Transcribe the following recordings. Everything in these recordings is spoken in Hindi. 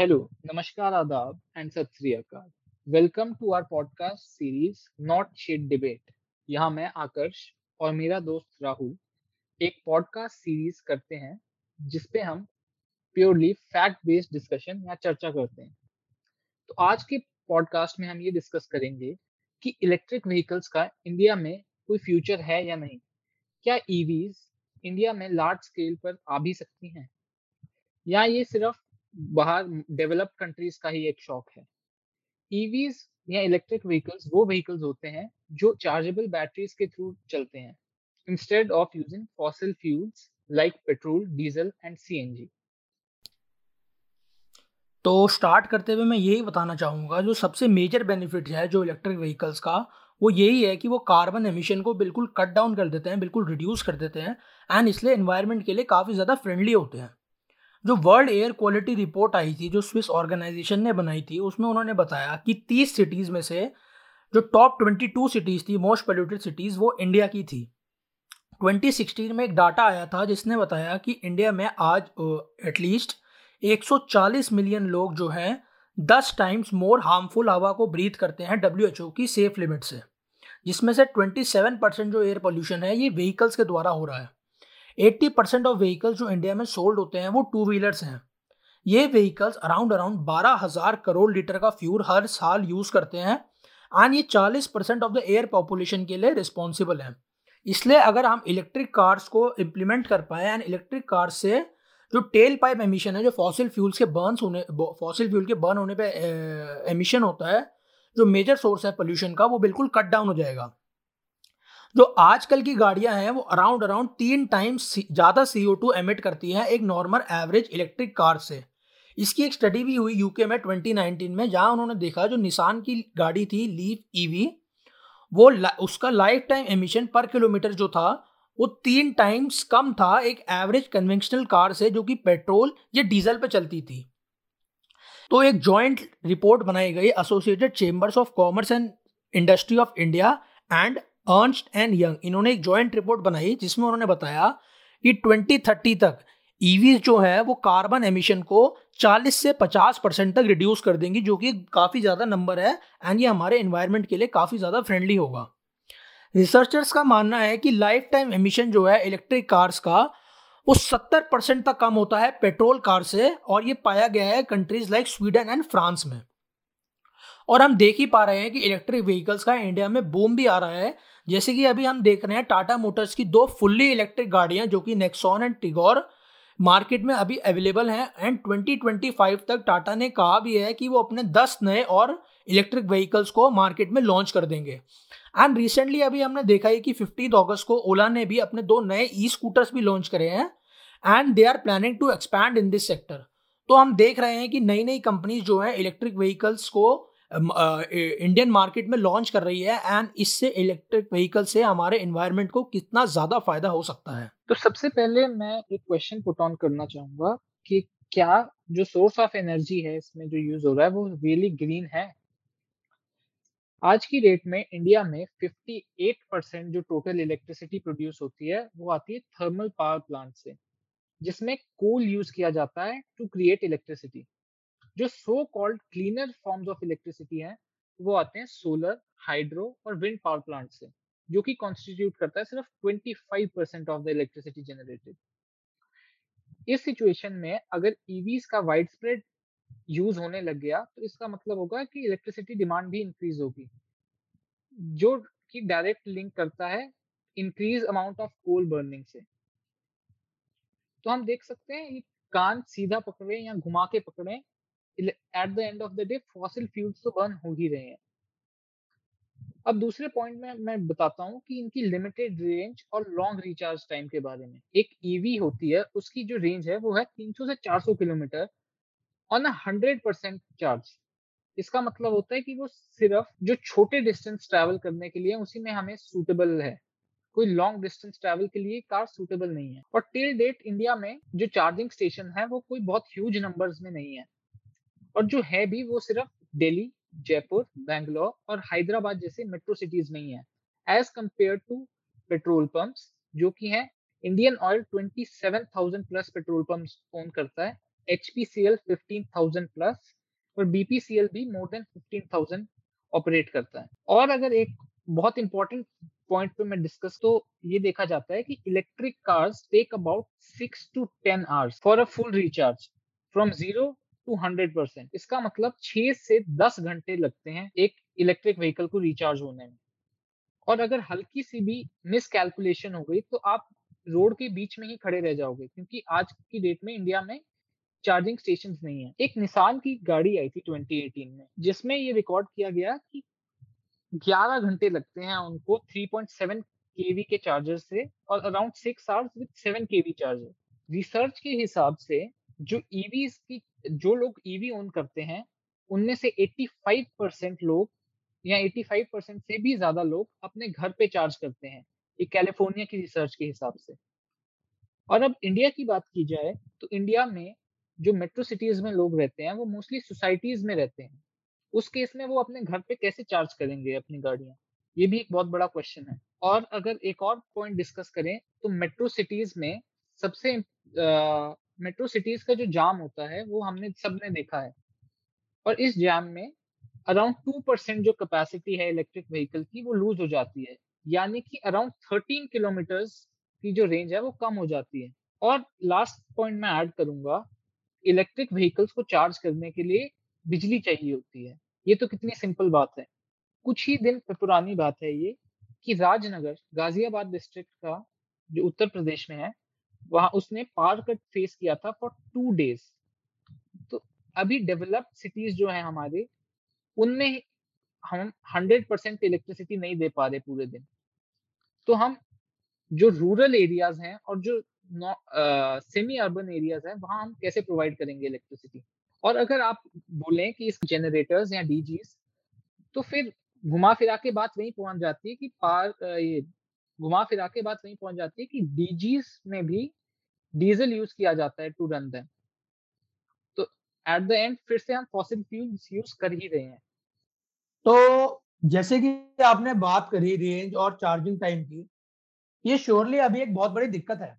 Hello, Namaskar, Adab, and Sat Sri Akal. Welcome to our podcast series Not Shit Debate. यहाँ मैं आकर्ष और मेरा दोस्त राहुल एक पॉडकास्ट सीरीज़ करते हैं जिसपे हम प्योरली फैक्ट बेस्ड डिस्कशन या चर्चा करते हैं तो आज के पॉडकास्ट में हम ये डिस्कस करेंगे कि इलेक्ट्रिक व्हीकल्स का इंडिया में कोई फ्यूचर है या नहीं क्या ईवीज इंडिया में लार्ज स्केल पर आ भी सकती हैं या ये सिर्फ़ बाहर डेवलप्ड कंट्रीज़ का ही एक शौक है। ईवीज या इलेक्ट्रिक व्हीकल्स, वो व्हीकल्स होते हैं जो चार्जेबल बैटरीज के थ्रू चलते हैं instead of using fossil fuels like petrol diesel and CNG तो स्टार्ट करते हुए मैं यही बताना चाहूँगा, जो सबसे मेजर बेनिफिट है जो इलेक्ट्रिक व्हीकल्स का, वो यही है कि वो कार्बन एमिशन को बिल्कुल कट डाउन कर देते हैं, बिल्कुल रिड्यूस कर देते हैं एंड इसलिए इन्वायरमेंट के लिए काफ़ी ज़्यादा फ्रेंडली होते हैं। जो वर्ल्ड एयर क्वालिटी रिपोर्ट आई थी, जो स्विस ऑर्गेनाइजेशन ने बनाई थी, उसमें उन्होंने बताया कि तीस सिटीज़ में से जो टॉप ट्वेंटी टू सिटीज़ थी मोस्ट पोल्यूटेड सिटीज़ वो इंडिया की थी। 2016 में एक डाटा आया था, जिसने बताया कि इंडिया में आज एटलीस्ट 140 मिलियन लोग जो हैं 10 टाइम्स मोर हार्मफुल हवा को ब्रीथ करते हैं डब्ल्यूएचओ की सेफ़ लिमिट से, जिसमें से 27 परसेंट जो एयर पोल्यूशन है, ये व्हीकल्स के द्वारा हो रहा है। 80 परसेंट ऑफ़ व्हीकल्स जो इंडिया में सोल्ड होते हैं, वो टू व्हीलर्स हैं। ये व्हीकल्स अराउंड अराउंड बारह हज़ार करोड़ लीटर का फ्यूल हर साल यूज़ करते हैं एंड ये 40 percent of the air population के लिए रिस्पॉन्सिबल है। इसलिए अगर हम इलेक्ट्रिक कार्स को इम्प्लीमेंट कर पाए एंड इलेक्ट्रिक कार्स से जो टेल पाइप एमिशन है, जो फॉसिल फ्यूल्स के बर्न होने फॉसिल फ्यूल के बर्न होने पे एमिशन होता है, जो मेजर सोर्स है पोल्यूशन का, वो बिल्कुल कट डाउन हो जाएगा। जो आजकल की गाड़ियाँ हैं, वो अराउंड अराउंड तीन टाइम्स ज़्यादा सी ओ टू एमिट करती हैं एक नॉर्मल एवरेज इलेक्ट्रिक कार से। इसकी एक स्टडी भी हुई यूके में 2019 में, जहाँ उन्होंने देखा जो निशान की गाड़ी थी लीफ ईवी वो उसका life time emission per kilometre जो था, वो तीन टाइम्स कम था एक एवरेज कन्वेंशनल कार से, जो कि पेट्रोल या डीजल पे चलती थी। तो एक जॉइंट रिपोर्ट बनाई गई associated chambers of commerce and industry of India and Ernst and Young इन्होंने एक जॉइंट रिपोर्ट बनाई जिसमें उन्होंने बताया कि 2030 तक ईवीज e जो है, वो कार्बन एमिशन को 40 से 50 परसेंट तक रिड्यूस कर देंगी, जो कि काफ़ी ज़्यादा नंबर है एंड ये हमारे इन्वायरमेंट के लिए काफ़ी ज़्यादा फ्रेंडली होगा। रिसर्चर्स का मानना है कि लाइफ टाइम एमिशन जो है इलेक्ट्रिक कार्स का, वो 70 परसेंट तक कम होता है पेट्रोल कार से और ये पाया गया है countries like Sweden and France में। और हम देख ही पा रहे हैं कि इलेक्ट्रिक व्हीकल्स का इंडिया में बूम भी आ रहा है। जैसे कि अभी हम देख रहे हैं टाटा मोटर्स की दो फुल्ली इलेक्ट्रिक गाड़ियाँ, जो कि नेक्सॉन एंड टिगोर मार्केट में अभी अवेलेबल हैं। एंड 2025 तक टाटा ने कहा भी है कि वो अपने 10 नए और इलेक्ट्रिक व्हीकल्स को मार्केट में लॉन्च कर देंगे। एंड रिसेंटली अभी हमने देखा है कि फिफ्टीन अगस्त को ओला ने भी अपने दो नए ई स्कूटर्स भी लॉन्च करे हैं। And they are planning to expand in this sector तो हम देख रहे हैं कि नई नई कंपनीज़ जो है इलेक्ट्रिक व्हीकल्स को इंडियन मार्केट में लॉन्च कर रही है एंड इससे इलेक्ट्रिक व्हीकल से हमारे इन्वायरमेंट को कितना ज़्यादा फ़ायदा हो सकता है? तो सबसे पहले मैं एक क्वेश्चन पुट ऑन करना चाहूँगा कि क्या जो सोर्स ऑफ़ एनर्जी है, इसमें जो यूज़ हो रहा है, वो रियली ग्रीन है? आज की डेट में इंडिया में 58 परसेंट जो टोटल इलेक्ट्रिसिटी प्रोड्यूस होती है, वो आती है थर्मल पावर प्लांट से, जिसमें कोल यूज़ किया जाता है टू क्रिएट इलेक्ट्रिसिटी जो so called cleaner forms of electricity हैं, वो आते हैं सोलर हाइड्रो और विंड पावर प्लांट से, जो कि कॉन्स्टिट्यूट करता है सिर्फ़ 25 percent of the electricity generated इस सिचुएशन में अगर ईवीज का वाइड स्प्रेड यूज़ होने लग गया तो इसका मतलब होगा कि इलेक्ट्रिसिटी डिमांड भी इंक्रीज होगी, जो कि डायरेक्ट लिंक करता है increase amount of coal burning से। तो हम देख सकते हैं कान सीधा पकड़े या घुमा के पकड़े at the end of the day fossil fuels तो बर्न हो ही रहे हैं। अब दूसरे पॉइंट में मैं बताता हूँ कि इनकी लिमिटेड रेंज और लॉन्ग रिचार्ज टाइम के बारे में। एक ईवी e होती है, उसकी जो रेंज है, वो है 300 से 400 kilometre on hundred percent charge इसका मतलब होता है कि वो सिर्फ़ जो छोटे डिस्टेंस ट्रैवल करने के लिए, उसी में हमें सूटेबल है। कोई लॉन्ग डिस्टेंस ट्रैवल के लिए कार सूटेबल नहीं है। और टिल डेट इंडिया में जो चार्जिंग स्टेशन है, वो कोई बहुत ह्यूज नंबर्स में नहीं है। और जो है भी वो सिर्फ़ दिल्ली जयपुर बैंगलोर और हैदराबाद जैसे मेट्रो सिटीज़ में ही है as compare to petrol pumps जो कि है Indian Oil 27,000 plus petrol pumps own करता है HPCL 15,000 प्लस और BPCL भी मोर देन 15,000 ऑपरेट करता है। और अगर एक बहुत इंपॉर्टेंट पॉइंट पे मैं डिस्कस तो ये देखा जाता है कि electric cars take about six to ten hours for a full recharge from zero to hundred percent इसका मतलब छह से दस घंटे लगते हैं एक इलेक्ट्रिक व्हीकल को रिचार्ज होने में। और अगर हल्की सी भी मिस कैलकुलेशन हो गई तो आप रोड के बीच में ही खड़े रह जाओगे, क्योंकि आज की डेट में इंडिया में चार्जिंग स्टेशन नहीं है। एक निशान की गाड़ी आई थी 2018 में, जिसमें ये रिकॉर्ड किया गया कि 11 घंटे लगते हैं उनको 3.7 केवी के चार्जर से और around six hours with 7 KV charger research के हिसाब से जो ईवी e की, जो लोग ईवी e ओन करते हैं, उनमें से 85 परसेंट लोग या 85 परसेंट से भी ज़्यादा लोग अपने घर पे चार्ज करते हैं, ये कैलिफ़ोर्निया की रिसर्च के हिसाब से। और अब इंडिया की बात की जाए तो इंडिया में जो मेट्रो सिटीज़ में लोग रहते हैं, वो मोस्टली सोसाइटीज में रहते हैं। उस केस में वो अपने घर पे कैसे चार्ज करेंगे अपनी गाड़ियाँ? ये भी एक बहुत बड़ा क्वेश्चन है। और अगर एक और पॉइंट डिस्कस करें तो मेट्रो सिटीज़ में सबसे मेट्रो सिटीज़ का जो जाम होता है, वो हमने सबने देखा है। और इस जाम में अराउंड टू परसेंट जो कैपेसिटी है इलेक्ट्रिक व्हीकल की, वो लूज हो जाती है। यानी कि अराउंड थर्टीन किलोमीटर्स की जो रेंज है, वो कम हो जाती है। और लास्ट पॉइंट मैं ऐड करूँगा, इलेक्ट्रिक व्हीकल्स को चार्ज करने के लिए बिजली चाहिए होती है। ये तो कितनी सिंपल बात है। कुछ ही दिन पुरानी बात है ये कि राजनगर, गाजियाबाद डिस्ट्रिक्ट का जो उत्तर प्रदेश में है वहाँ उसने पावर कट फेस किया था फॉर टू डेज़ तो अभी डेवलप्ड सिटीज़ जो है हमारे, उनमें हम हंड्रेड परसेंट इलेक्ट्रिसिटी नहीं दे पा रहे पूरे दिन. तो हम जो रूरल एरियाज़ हैं और जो सेमी अर्बन एरियाज़ हैं, वहाँ हम कैसे प्रोवाइड करेंगे इलेक्ट्रिसिटी और अगर आप बोलें कि इस जनरेटर्स या डीजीज तो फिर घुमा फिरा के बात वहीं पहुँच जाती है कि पार ये घुमा फिरा के बात वहीं पहुँच जाती है कि डीजीज में भी डीजल यूज़ किया जाता है टू रन देम तो एट द एंड फिर से हम फॉसिल फ्यूल्स यूज़ कर ही रहे हैं। तो जैसे कि आपने बात करी रेंज और चार्जिंग टाइम की, ये श्योरली अभी एक बहुत बड़ी दिक्कत है।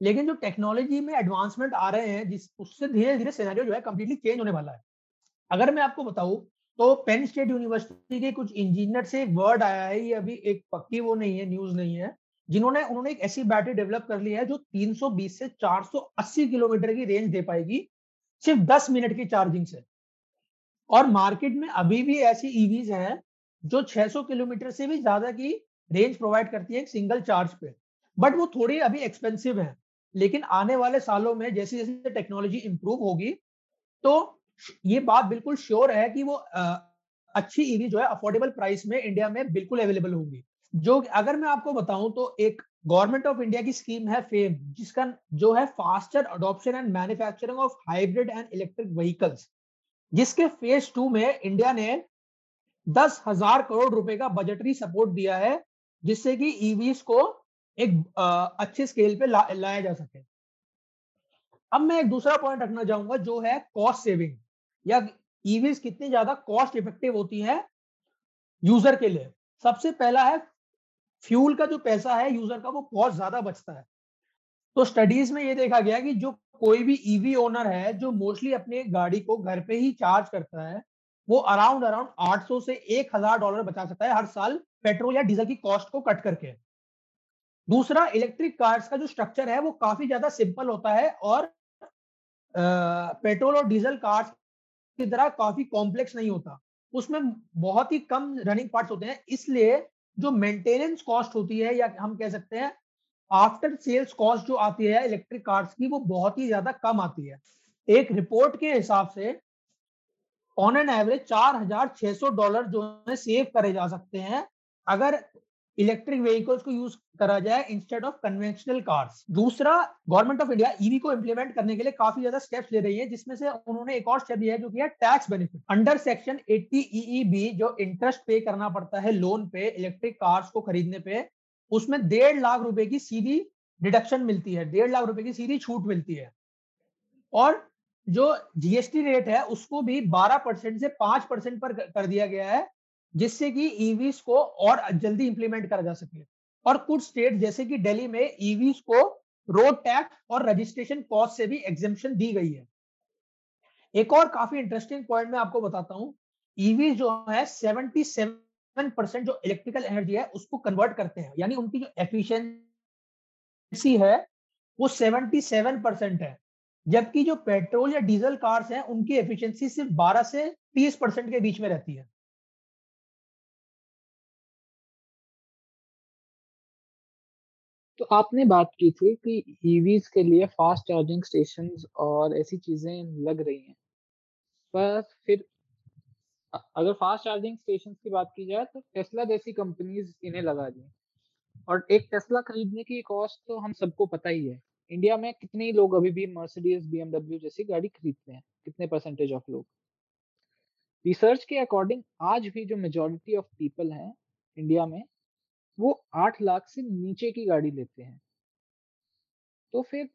लेकिन जो टेक्नोलॉजी में एडवांसमेंट आ रहे हैं, जिस, उससे धीरे धीरे सिनेरियो जो है कम्प्लीटली चेंज होने वाला है। अगर मैं आपको बताऊँ तो पेन स्टेट यूनिवर्सिटी के कुछ इंजीनियर से वर्ड आया है, ये अभी एक पक्की वो नहीं है न्यूज़ नहीं है, जिन्होंने, उन्होंने एक ऐसी बैटरी डेवलप कर ली है जो 320 से 480 किलोमीटर की रेंज दे पाएगी, सिर्फ़ 10 मिनट की चार्जिंग से। और मार्केट में अभी भी ऐसी ईवीज हैं जो 600 किलोमीटर से भी ज़्यादा की रेंज प्रोवाइड करती है एक सिंगल चार्ज पे। बट वो थोड़ी अभी एक्सपेंसिव है, लेकिन आने वाले सालों में जैसे जैसे टेक्नोलॉजी इंप्रूव होगी तो ये बात बिल्कुल श्योर है कि वो अच्छी ईवी जो है अफोर्डेबल प्राइस में इंडिया में बिल्कुल अवेलेबल होंगी। जो अगर मैं आपको बताऊँ तो एक गवर्नमेंट ऑफ़ इंडिया की स्कीम है फेम जिसका जो है faster adoption and manufacturing of hybrid and electric vehicles जिसके फ़ेज़ टू में इंडिया ने दस हज़ार करोड़ रुपए का बजटरी सपोर्ट दिया है जिससे कि ईवीज को एक आ, अच्छे स्केल पे ला, लाया जा सके। अब मैं एक दूसरा पॉइंट रखना चाहूँगा जो है कॉस्ट सेविंग या ईवीज कितनी ज़्यादा कॉस्ट इफ़ेक्टिव होती है यूज़र के लिए? सबसे पहला है फ्यूल का जो पैसा है यूज़र का वो बहुत ज़्यादा बचता है। तो स्टडीज़ में ये देखा गया कि जो कोई भी ईवी ओनर है, जो मोस्टली अपने गाड़ी को घर पे ही चार्ज करता है, वो अराउंड अराउंड 800 से 1000 डॉलर बचा सकता है हर साल पेट्रोल या डीजल की कॉस्ट को कट करके। दूसरा इलेक्ट्रिक कार्स का जो स्ट्रक्चर है वो काफ़ी ज़्यादा सिंपल होता है और पेट्रोल और डीजल कार्स की तरह काफ़ी कॉम्प्लेक्स नहीं होता। उसमें बहुत ही कम रनिंग पार्ट्स होते हैं, इसलिए जो मेंटेनेंस कॉस्ट होती है या हम कह सकते हैं आफ्टर सेल्स कॉस्ट जो आती है इलेक्ट्रिक कार्स की, वो बहुत ही ज़्यादा कम आती है। एक रिपोर्ट के हिसाब से ऑन एन एवरेज चार हज़ार छह सौ डॉलर जो है सेव करे जा सकते हैं। अगर इलेक्ट्रिक व्हीकल्स को यूज़ करा जाए इंस्टेड ऑफ़ कन्वेंशनल कार्स दूसरा गवर्नमेंट ऑफ़ इंडिया ईवी को इंप्लीमेंट करने के लिए काफ़ी ज़्यादा स्टेप्स ले रही है, जिसमें से उन्होंने एक और स्टेप लिया है जो किया tax benefit under section 80 EEB जो इंटरेस्ट पे करना पड़ता है लोन पे इलेक्ट्रिक कार्स को खरीदने पे, उसमें डेढ़ लाख रुपए की सीधी डिडक्शन मिलती है, डेढ़ लाख रुपए की सीधी छूट मिलती है। और जो जीएसटी रेट है, उसको भी 12 परसेंट से 5 परसेंट पर कर दिया गया है। जिससे कि ईवीज को और जल्दी इंप्लीमेंट करा जा सके। और कुछ स्टेट जैसे कि दिल्ली में ईवीज को रोड टैक्स और रजिस्ट्रेशन कॉस्ट से भी एग्जेम्पन दी गई है। एक और काफ़ी इंटरेस्टिंग पॉइंट मैं आपको बताता हूँ। ईवी जो है 77 परसेंट जो इलेक्ट्रिकल एनर्जी है, उसको कन्वर्ट करते हैं। यानी उनकी जो एफिशिएंसी है, वो 77 परसेंट है। जबकि जो पेट्रोल या डीजल कार्स हैं, उनकी एफिशिएंसी सिर्फ़ 12 से 30 परसेंट के बीच में रहती है। तो आपने बात की थी कि ईवीज के लिए फास्ट चार्जिंग स्टेशंस और ऐसी चीज़ें लग रही हैं। पर फिर अगर फास्ट चार्जिंग स्टेशन की बात की जाए तो टेस्ला जैसी कंपनीज़ इन्हें लगा दी और एक टेस्ला खरीदने की कॉस्ट तो हम सबको पता ही है। इंडिया में कितने लोग अभी भी मर्सिडीज बी जैसी गाड़ी खरीदते हैं, कितने परसेंटेज ऑफ़ लोग। रिसर्च के अकॉर्डिंग आज भी जो मेजोरिटी ऑफ़ पीपल हैं इंडिया में वो आठ लाख से नीचे की गाड़ी लेते हैं। तो फिर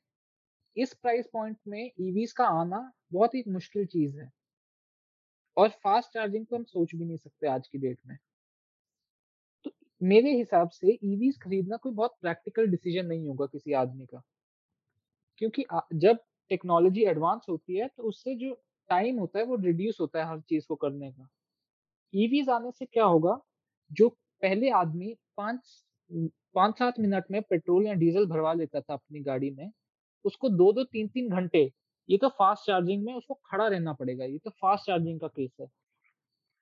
इस प्राइस पॉइंट में ईवीज का आना बहुत ही मुश्किल चीज़ है। और फास्ट चार्जिंग तो हम सोच भी नहीं सकते आज की डेट में। तो मेरे हिसाब से ईवीज खरीदना कोई बहुत प्रैक्टिकल डिसीज़न नहीं होगा किसी आदमी का। क्योंकि जब टेक्नोलॉजी एडवांस होती है तो उससे जो टाइम होता है वो रिड्यूस होता है हर चीज़ को करने का। ईवीज आने से क्या होगा? जो पहले आदमी पाँच पाँच सात मिनट में पेट्रोल या डीजल भरवा लेता था अपनी गाड़ी में, उसको दो दो तीन तीन घंटे, ये तो फास्ट चार्जिंग में उसको खड़ा रहना पड़ेगा, ये तो फास्ट चार्जिंग का केस है।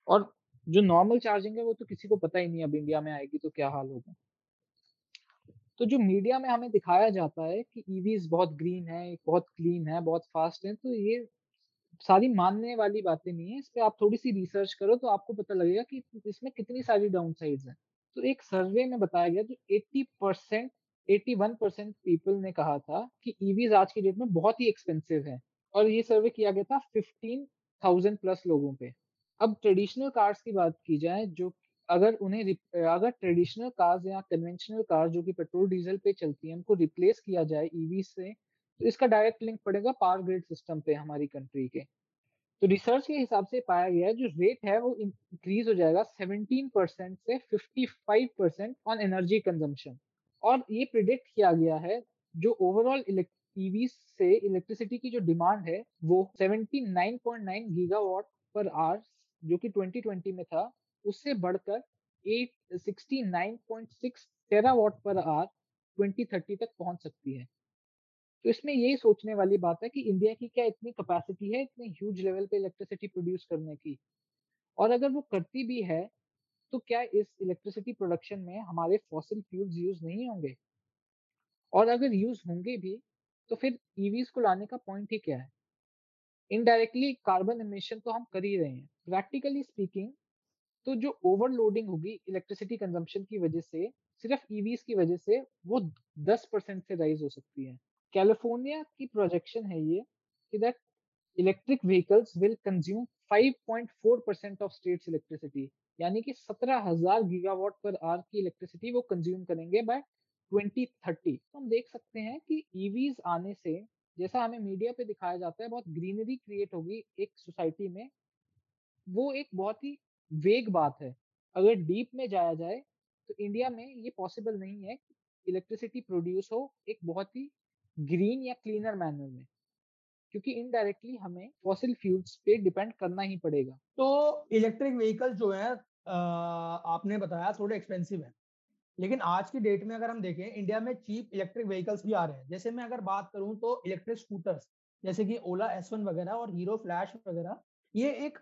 और जो नॉर्मल चार्जिंग है वो तो किसी को पता ही नहीं अब इंडिया में आएगी तो क्या हाल होगा। तो जो मीडिया में हमें दिखाया जाता है कि ईवीज बहुत ग्रीन है, बहुत क्लीन है, बहुत फास्ट है तो ये सारी मानने वाली बातें नहीं है इस पर आप थोड़ी सी रिसर्च करो तो आपको पता लगेगा कि इसमें कितनी सारी डाउन साइड है। तो एक सर्वे में बताया गया जो 80 परसेंट 81 परसेंट पीपल ने कहा था कि ईवीज आज की डेट में बहुत ही एक्सपेंसिव है और ये सर्वे किया गया था 15,000 प्लस लोगों पे। अब ट्रेडिशनल कार्स की बात की जाए जो अगर उन्हें अगर ट्रेडिशनल कार्स या कन्वेंशनल कार्स जो कि पेट्रोल डीजल पे चलती है उनको रिप्लेस किया जाए ईवी से तो इसका डायरेक्ट लिंक पड़ेगा पावर ग्रिड सिस्टम पे हमारी कंट्री के। तो रिसर्च के हिसाब से पाया गया है, जो रेट है वो इंक्रीज हो जाएगा 17 परसेंट से 55 परसेंट ऑन एनर्जी कंजम्पशन और ये प्रिडिक्ट किया गया है, जो ओवरऑल ईवी से इलेक्ट्रिसिटी की जो डिमांड है, वो 79.9 गीगावाट पर आवर जो कि 2020 में था, उससे बढ़कर 869.6 टेरावाट पर आवर 2030 तक पहुँच सकती है। तो इसमें यही सोचने वाली बात है कि इंडिया की क्या इतनी कैपेसिटी है, इतने ह्यूज लेवल पे इलेक्ट्रिसिटी प्रोड्यूस करने की? और अगर वो करती भी है तो क्या इस इलेक्ट्रिसिटी प्रोडक्शन में हमारे फॉसिल फ्यूल्स यूज़ नहीं होंगे? और अगर यूज़ होंगे भी तो फिर ईवीज को लाने का पॉइंट ही क्या है? इनडायरेक्टली कार्बन एमिशन तो हम कर ही रहे हैं। प्रैक्टिकली स्पीकिंग तो जो ओवरलोडिंग होगी इलेक्ट्रिसिटी कंजम्पशन की वजह से, सिर्फ़ ईवीज की वजह से वो 10 परसेंट से राइज हो सकती है। कैलिफ़ोर्निया की प्रोजेक्शन है ये कि that electric vehicles will consume 5.4 percent of states electricity यानी कि 17,000 गीगावाट पर आवर की इलेक्ट्रिसिटी वो कंज्यूम करेंगे बाय 2030 तो हम देख सकते हैं कि ईवीज आने से जैसा हमें मीडिया पे दिखाया जाता है बहुत ग्रीनरी क्रिएट होगी एक सोसाइटी में वो एक बहुत ही वेग बात है। अगर डीप में जाया जाए तो इंडिया में ये पॉसिबल नहीं है इलेक्ट्रिसिटी प्रोड्यूस हो एक बहुत ही ग्रीन या क्लीनर मैनर में, क्योंकि इनडायरेक्टली हमें फॉसिल फ्यूल्स पे डिपेंड करना ही पड़ेगा। तो इलेक्ट्रिक व्हीकल जो है आपने बताया थोड़े एक्सपेंसिव है, लेकिन आज की डेट में अगर हम देखें, इंडिया में चीप इलेक्ट्रिक व्हीकल्स भी आ रहे हैं। जैसे मैं अगर बात करूँ तो इलेक्ट्रिक स्कूटर्स, जैसे कि ओला एस वन वगैरह और हीरो फ्लैश वगैरह, ये एक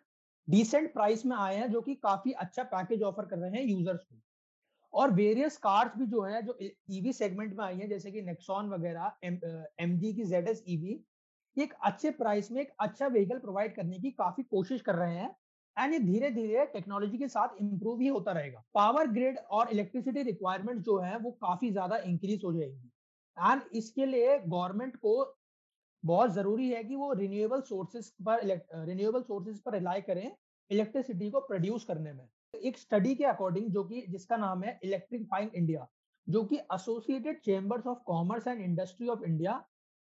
डिसेंट प्राइस में आए हैं, जो कि काफ़ी अच्छा पैकेज ऑफ़र कर रहे हैं यूज़र्स को। और वेरियस कार्स भी जो है, जो ईवी सेगमेंट में आई है, जैसे कि नेक्सॉन वगैरह एम जी की जेड एस ईवी एक अच्छे प्राइस में एक अच्छा व्हीकल प्रोवाइड करने की काफ़ी कोशिश कर रहे हैं एंड ये धीरे धीरे टेक्नोलॉजी के साथ इंप्रूव ही होता रहेगा। पावर ग्रिड और इलेक्ट्रिसिटी रिक्वायरमेंट जो है, वो काफ़ी ज़्यादा इंक्रीज हो जाएगी एंड इसके लिए गवर्नमेंट को बहुत ज़रूरी है कि वो रिन्यूएबल सोर्सेज पर रिन्यूएबल सोर्सेज पर रिलाई करें इलेक्ट्रिसिटी को प्रोड्यूस करने में। एक स्टडी के अकॉर्डिंग जो कि जिसका नाम है इलेक्ट्रिफाइंग इंडिया जो कि associated chambers of commerce and industry of India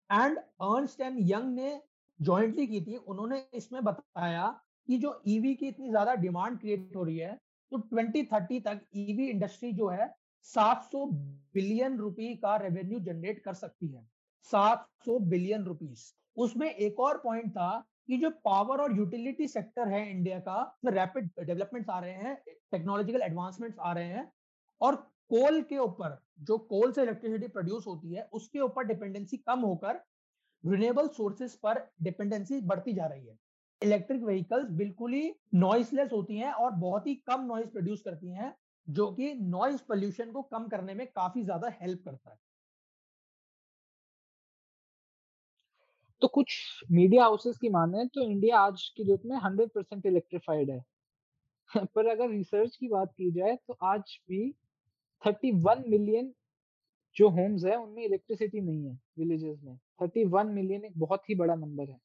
and Ernst and Young ने जॉइंटली की थी। उन्होंने इसमें बताया कि जो ईवी e की इतनी ज़्यादा डिमांड क्रिएट हो रही है तो 2030 तक ईवी e इंडस्ट्री जो है 700 बिलियन रुपी का रेवेन्यू जनरेट कर सकती है। 700 बिलियन रुपीस उसमें एक और पॉइंट था कि जो पावर और यूटिलिटी सेक्टर है इंडिया का, उसमें रैपिड डेवलपमेंट्स आ रहे हैं टेक्नोलॉजिकल एडवांसमेंट्स आ रहे हैं और कोल के ऊपर, जो कोल से इलेक्ट्रिसिटी प्रोड्यूस होती है, उसके ऊपर डिपेंडेंसी कम होकर रिन्यूएबल सोर्सेज पर डिपेंडेंसी बढ़ती जा रही है। इलेक्ट्रिक व्हीकल्स बिल्कुल ही नॉइसलेस होती हैं और बहुत ही कम नॉइस प्रोड्यूस करती हैं, जो कि नॉइस पोल्यूशन को कम करने में काफ़ी ज़्यादा हेल्प करता है। तो कुछ मीडिया हाउसेस की माने तो इंडिया आज की डेट में 100 परसेंट इलेक्ट्रिफाइड है। पर अगर रिसर्च की बात की जाए तो आज भी 31 मिलियन जो होम्स है, उनमें इलेक्ट्रिसिटी नहीं है विलेजेस में। 31 मिलियन एक बहुत ही बड़ा नंबर है,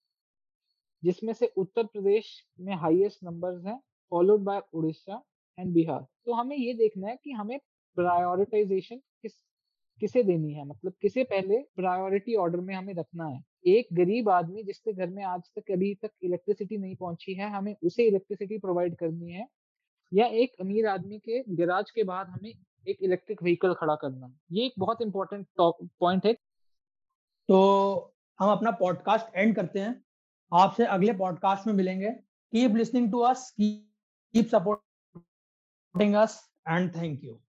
जिसमें से उत्तर प्रदेश में हाईएस्ट नंबर्स हैं followed by Orissa and Bihar. तो हमें ये देखना है कि हमें प्रायोरिटाइजेशन किस, किसे देनी है? मतलब किसे पहले प्रायोरिटी ऑर्डर में हमें रखना है? एक गरीब आदमी जिसके घर में आज तक अभी तक इलेक्ट्रिसिटी नहीं पहुँची है, हमें उसे इलेक्ट्रिसिटी प्रोवाइड करनी है, या एक अमीर आदमी के गैराज के बाद हमें एक इलेक्ट्रिक व्हीकल खड़ा करना ये एक बहुत इंपॉर्टेंट पॉइंट है। तो हम अपना पॉडकास्ट एंड करते हैं। आपसे अगले पॉडकास्ट में मिलेंगे। Keep listening to us keep supporting us and thank you